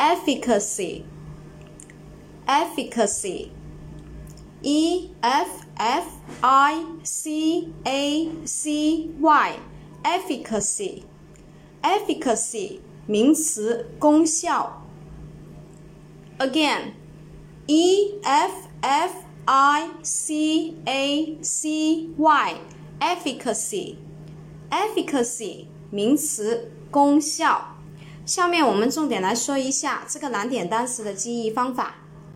efficacy，efficacy，e f f i c a c y，efficacy，efficacy 名词，功效。Again，e f f i c a c y，efficacy，efficacy 名词，功效。 下面我们重点来说一下这个难点单词的记忆方法。